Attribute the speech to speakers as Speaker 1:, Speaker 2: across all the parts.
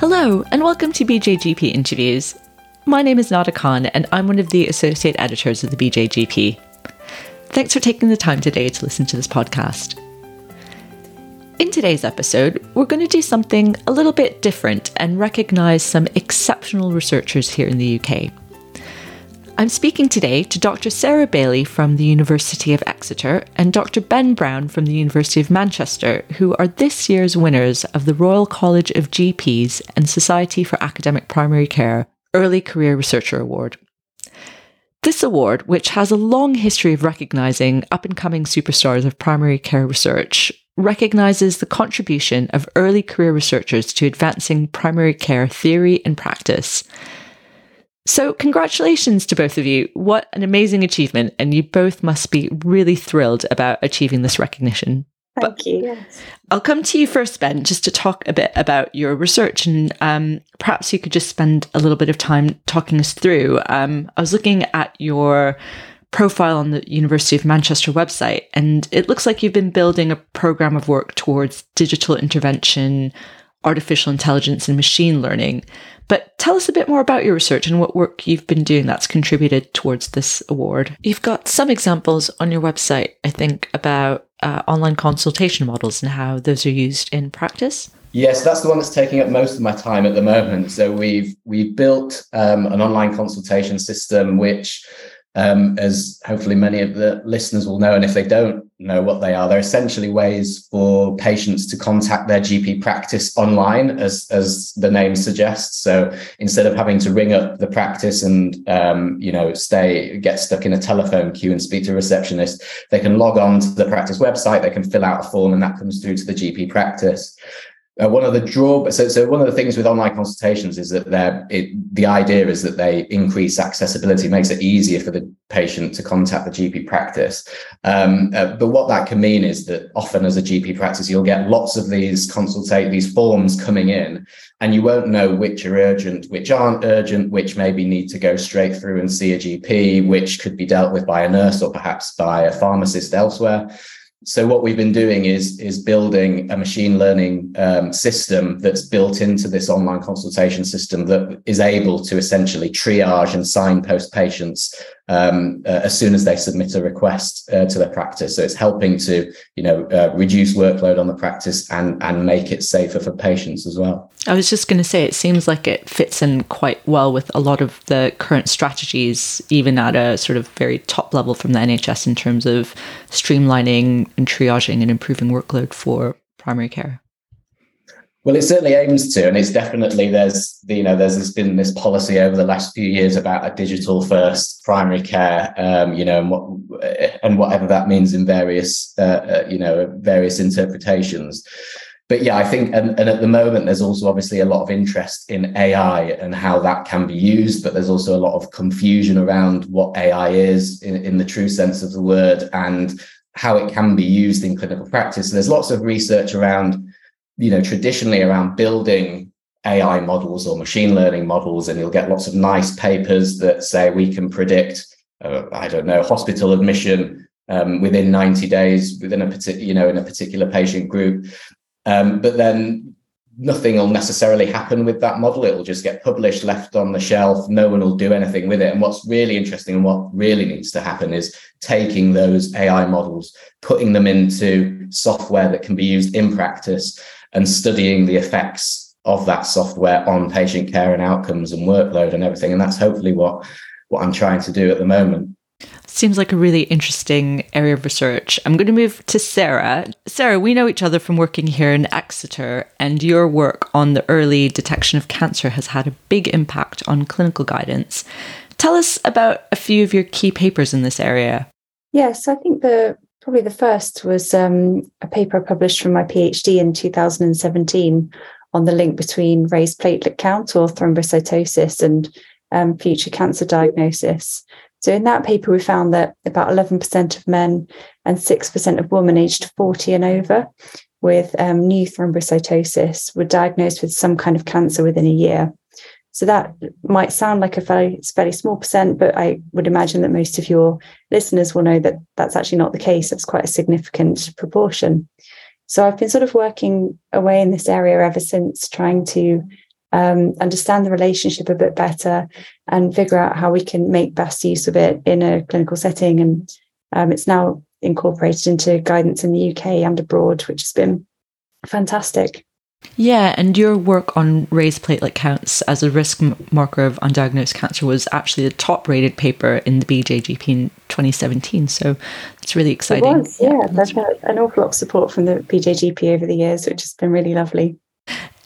Speaker 1: Hello, and welcome to BJGP Interviews. My name is Nada Khan, and I'm one of the associate editors of the BJGP. Thanks for taking the time today to listen to this podcast. In today's episode, we're going to do something a little bit different and recognise some exceptional researchers here in the UK. I'm speaking today to Dr. Sarah Bailey from the University of Exeter and Dr. Ben Brown from the University of Manchester, who are this year's winners of the Royal College of GPs and Society for Academic Primary Care Early Career Researcher Award. This award, which has a long history of recognising up and coming superstars of primary care research, recognises the contribution of early career researchers to advancing primary care theory and practice so, congratulations to both of you. What an amazing achievement. And you both must be really thrilled about achieving this recognition.
Speaker 2: Thank but you. Yes.
Speaker 1: I'll come to you first, Ben, just to talk a bit about your research. And um, perhaps you could just spend a little bit of time talking us through. Um, I was looking at your profile on the University of Manchester website, and it looks like you've been building a program of work towards digital intervention, artificial intelligence, and machine learning. But tell us a bit more about your research and what work you've been doing that's contributed towards this award. You've got some examples on your website, I think, about uh, online consultation models and how those are used in practice.
Speaker 3: Yes, that's the one that's taking up most of my time at the moment. So we've we've built um, an online consultation system which um, as hopefully many of the listeners will know. And if they don't know what they are, they're essentially ways for patients to contact their GP practice online, as, as the name suggests. So instead of having to ring up the practice and, um, you know, stay, get stuck in a telephone queue and speak to a receptionist, they can log on to the practice website, they can fill out a form and that comes through to the GP practice. Uh, one of the drawbacks, so, so one of the things with online consultations is that they're, it, the idea is that they increase accessibility, makes it easier for the patient to contact the GP practice. Um, uh, but what that can mean is that often as a GP practice, you'll get lots of these consultate these forms coming in, and you won't know which are urgent, which aren't urgent, which maybe need to go straight through and see a GP, which could be dealt with by a nurse or perhaps by a pharmacist elsewhere so what we've been doing is is building a machine learning um, system that's built into this online consultation system that is able to essentially triage and signpost patients um, uh, as soon as they submit a request uh, to their practice. So it's helping to, you know, uh, reduce workload on the practice and and make it safer for patients as well.
Speaker 1: I was just going to say, it seems like it fits in quite well with a lot of the current strategies, even at a sort of very top level from the NHS in terms of streamlining and triaging and improving workload for primary care.
Speaker 3: Well, it certainly aims to, and it's definitely there's you know there's been this policy over the last few years about a digital first primary care, um, you know, and what and whatever that means in various uh, uh, you know various interpretations. But yeah, I think, and, and at the moment, there's also obviously a lot of interest in AI and how that can be used, but there's also a lot of confusion around what AI is in, in the true sense of the word and how it can be used in clinical practice. So there's lots of research around you know, traditionally around building AI models or machine learning models, and you'll get lots of nice papers that say we can predict, uh, I don't know, hospital admission um, within 90 days within a particular, you know, in a particular patient group. Um, but then nothing will necessarily happen with that model. It will just get published, left on the shelf. No one will do anything with it. And what's really interesting and what really needs to happen is taking those AI models, putting them into software that can be used in practice and studying the effects of that software on patient care and outcomes and workload and everything. And that's hopefully what what I'm trying to do at the moment.
Speaker 1: Seems like a really interesting area of research. I'm going to move to Sarah. Sarah, we know each other from working here in Exeter, and your work on the early detection of cancer has had a big impact on clinical guidance. Tell us about a few of your key papers in this area.
Speaker 2: Yes, I think the Probably the first was um, a paper published from my PhD in 2017 on the link between raised platelet count or thrombocytosis and um, future cancer diagnosis. So, in that paper, we found that about 11% of men and 6% of women aged 40 and over with um, new thrombocytosis were diagnosed with some kind of cancer within a year. So that might sound like a fairly, fairly small percent, but I would imagine that most of your listeners will know that that's actually not the case. It's quite a significant proportion. So I've been sort of working away in this area ever since, trying to um, understand the relationship a bit better, and figure out how we can make best use of it in a clinical setting. And um, it's now incorporated into guidance in the UK and abroad, which has been fantastic.
Speaker 1: Yeah, and your work on raised platelet counts as a risk marker of undiagnosed cancer was actually the top rated paper in the BJGP in 2017. So it's really exciting.
Speaker 2: It was, yeah. yeah I've had an awful lot of support from the BJGP over the years, which has been really lovely.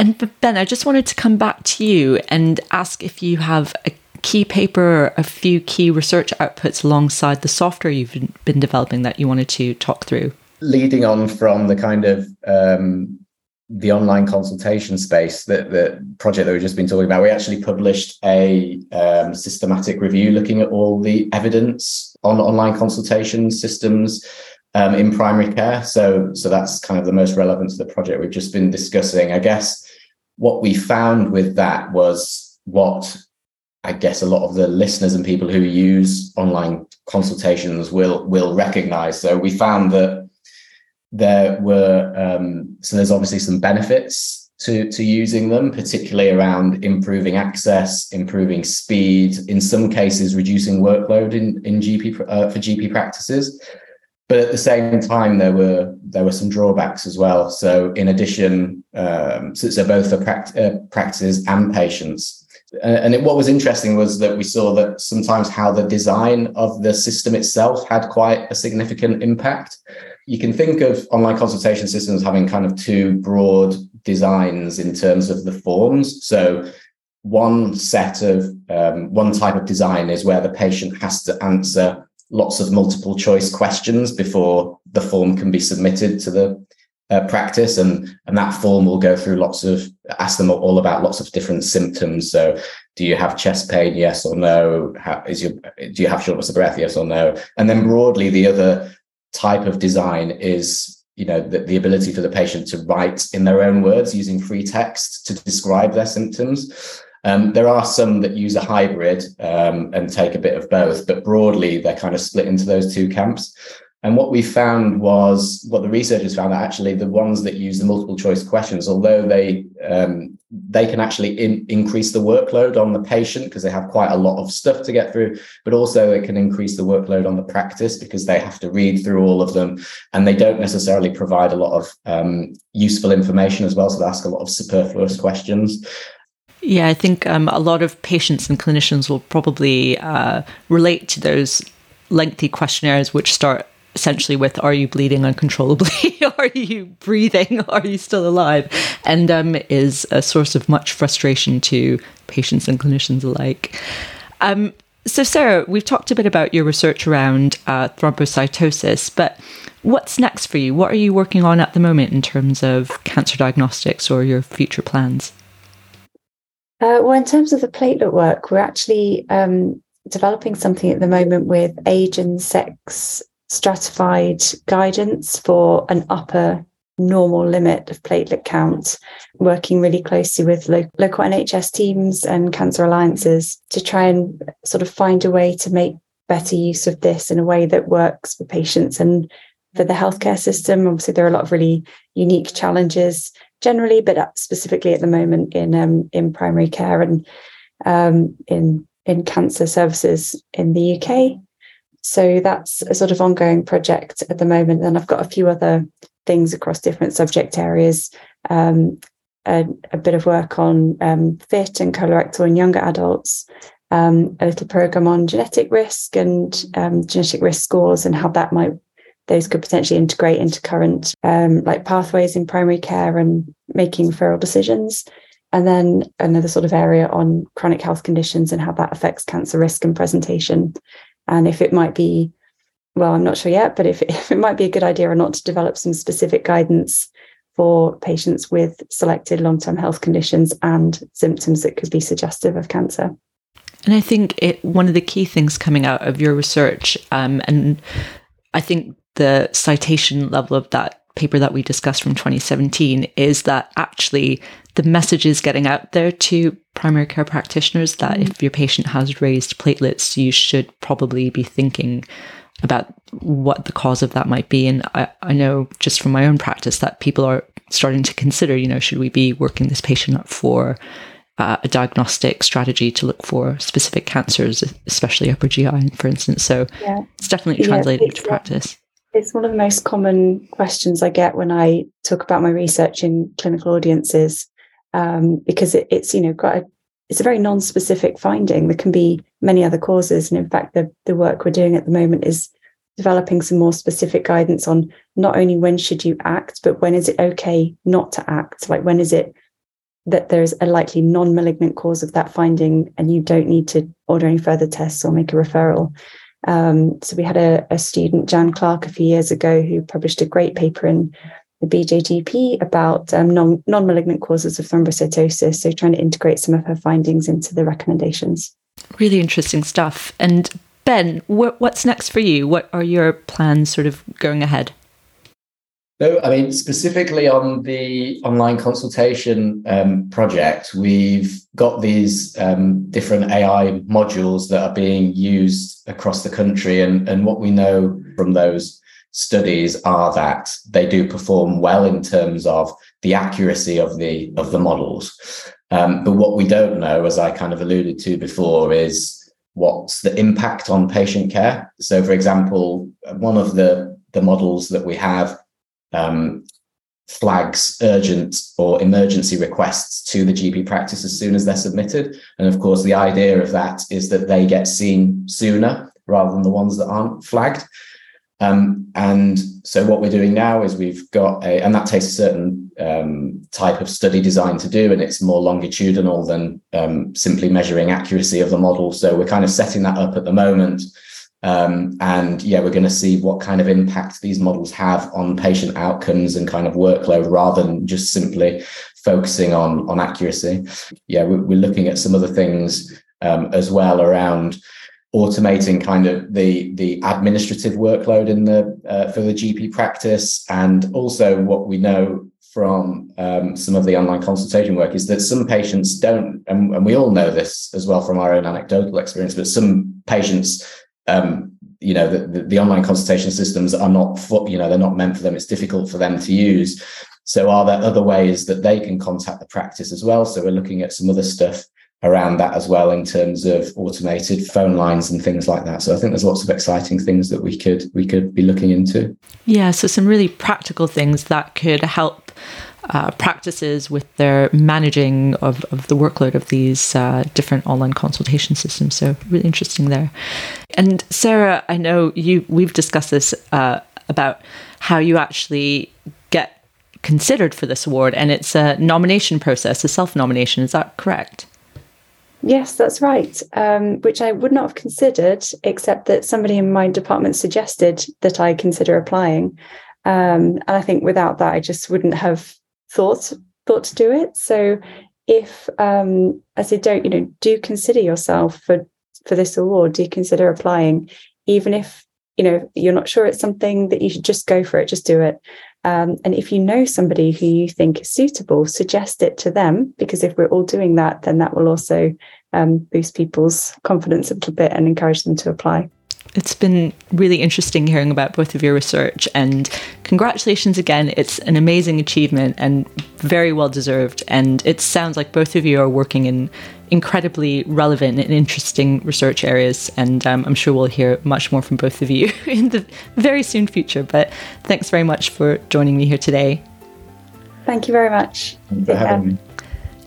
Speaker 1: And Ben, I just wanted to come back to you and ask if you have a key paper, a few key research outputs alongside the software you've been developing that you wanted to talk through.
Speaker 3: Leading on from the kind of um, the online consultation space, that the project that we've just been talking about, we actually published a um, systematic review looking at all the evidence on online consultation systems um, in primary care. So, so that's kind of the most relevant to the project we've just been discussing. I guess what we found with that was what I guess a lot of the listeners and people who use online consultations will will recognize. So we found that there were um, so there's obviously some benefits to to using them, particularly around improving access, improving speed, in some cases reducing workload in in GP uh, for GP practices. But at the same time, there were there were some drawbacks as well. So in addition, um, so, so, both for pract- uh, practices and patients. and it, what was interesting was that we saw that sometimes how the design of the system itself had quite a significant impact you can think of online consultation systems having kind of two broad designs in terms of the forms. So one set of um, one type of design is where the patient has to answer lots of multiple choice questions before the form can be submitted to the uh, practice. And and that form will go through lots of ask them all about lots of different symptoms. So do you have chest pain? Yes or no? How, is your do you have shortness of breath? Yes or no? And then broadly the other type of design is you know the, the ability for the patient to write in their own words using free text to describe their symptoms. Um, there are some that use a hybrid um, and take a bit of both but broadly they're kind of split into those two camps. And what we found was what the researchers found that actually the ones that use the multiple choice questions, although they um, they can actually in, increase the workload on the patient because they have quite a lot of stuff to get through, but also it can increase the workload on the practice because they have to read through all of them and they don't necessarily provide a lot of um, useful information as well. So they ask a lot of superfluous questions.
Speaker 1: Yeah, I think um, a lot of patients and clinicians will probably uh, relate to those lengthy questionnaires which start essentially with are you bleeding uncontrollably? Are you breathing? Are you still alive? And um, is a source of much frustration to patients and clinicians alike. Um, so sarah we've talked a bit about your research around uh, thrombocytosis but what's next for you? What are you working on at the moment in terms of cancer diagnostics or your future plans?
Speaker 2: Uh, well in terms of the platelet work we're actually um, developing something at the moment with age and sex stratified guidance for an upper normal limit of platelet count, working really closely with lo- local NHS teams and cancer alliances to try and sort of find a way to make better use of this in a way that works for patients and for the healthcare system. Obviously, there are a lot of really unique challenges generally, but specifically at the moment in um, in primary care and um, in in cancer services in the UK. So that's a sort of ongoing project at the moment. And I've got a few other things across different subject areas. Um, a, a, bit of work on um, FIT and colorectal in younger adults, um, a little program on genetic risk and um, genetic risk scores and how that might those could potentially integrate into current um, like pathways in primary care and making referral decisions. And then another sort of area on chronic health conditions and how that affects cancer risk and presentation and if it might be well i'm not sure yet but if, if it might be a good idea or not to develop some specific guidance for patients with selected long-term health conditions and symptoms that could be suggestive of cancer.
Speaker 1: And i think it one of the key things coming out of your research um, and i think the citation level of that paper that we discussed from 2017 is that actually the message is getting out there to primary care practitioners that mm. if your patient has raised platelets, you should probably be thinking about what the cause of that might be. And I, I know just from my own practice that people are starting to consider, you know, should we be working this patient up for uh, a diagnostic strategy to look for specific cancers, especially upper GI, for instance. So yeah. it's definitely translated yeah, into practice.
Speaker 2: It's one of the most common questions I get when I talk about my research in clinical audiences, um, because it, it's you know quite a, it's a very non-specific finding. There can be many other causes, and in fact, the the work we're doing at the moment is developing some more specific guidance on not only when should you act, but when is it okay not to act? Like when is it that there's a likely non-malignant cause of that finding, and you don't need to order any further tests or make a referral. Um, so we had a, a, student, Jan Clark, a few years ago, who published a great paper in the BJGP about um, non, non-malignant causes of thrombocytosis. So trying to integrate some of her findings into the recommendations.
Speaker 1: Really interesting stuff. And Ben, wh- what's next for you? What are your plans sort of going ahead?
Speaker 3: No, I mean, specifically on the online consultation um, project, we've got these um, different AI modules that are being used across the country. And, and what we know from those studies are that they do perform well in terms of the accuracy of the of the models. Um, but what we don't know, as I kind of alluded to before, is what's the impact on patient care. So, for example, one of the the models that we have um, flags urgent or emergency requests to the GP practice as soon as they're submitted. And of course, the idea of that is that they get seen sooner rather than the ones that aren't flagged. Um, and so what we're doing now is we've got a, and that takes a certain um, type of study design to do, and it's more longitudinal than um, simply measuring accuracy of the model. So we're kind of setting that up at the moment um, and yeah, we're going to see what kind of impact these models have on patient outcomes and kind of workload rather than just simply focusing on, on accuracy. Yeah, we're, we're looking at some other things um, as well around automating kind of the the administrative workload in the uh, for the GP practice, and also what we know from um, some of the online consultation work is that some patients don't, and, and, we all know this as well from our own anecdotal experience, but some patients um, you know the, the, the, online consultation systems are not for, you know they're not meant for them. It's difficult for them to use. So are there other ways that they can contact the practice as well? So we're looking at some other stuff around that as well in terms of automated phone lines and things like that so i think there's lots of exciting things that we could we could be looking into
Speaker 1: yeah so some really practical things that could help uh, practices with their managing of, of the workload of these uh, different online consultation systems. So really interesting there. And Sarah, I know you we've discussed this uh, about how you actually get considered for this award, and it's a nomination process, a self nomination. Is that correct?
Speaker 2: Yes, that's right. Um, which I would not have considered, except that somebody in my department suggested that I consider applying. Um, and I think without that, I just wouldn't have thought thought to do it. So if um, I say don't, you know, do consider yourself for for this award, do consider applying, even if you know you're not sure it's something that you should just go for it, just do it. Um, and if you know somebody who you think is suitable, suggest it to them because if we're all doing that, then that will also um, boost people's confidence a little bit and encourage them to apply.
Speaker 1: It's been really interesting hearing about both of your research, and congratulations again. It's an amazing achievement and very well deserved. And it sounds like both of you are working in incredibly relevant and interesting research areas. And um, I'm sure we'll hear much more from both of you in the very soon future. But thanks very much for joining me here today.
Speaker 2: Thank you very much.
Speaker 3: for having me.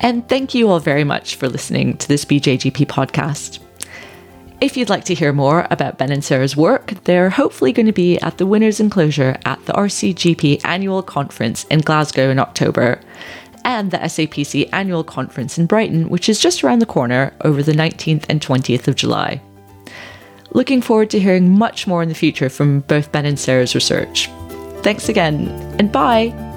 Speaker 1: And thank you all very much for listening to this BJGP podcast. If you'd like to hear more about Ben and Sarah's work, they're hopefully going to be at the Winners Enclosure at the RCGP Annual Conference in Glasgow in October, and the SAPC Annual Conference in Brighton, which is just around the corner over the 19th and 20th of July. Looking forward to hearing much more in the future from both Ben and Sarah's research. Thanks again, and bye!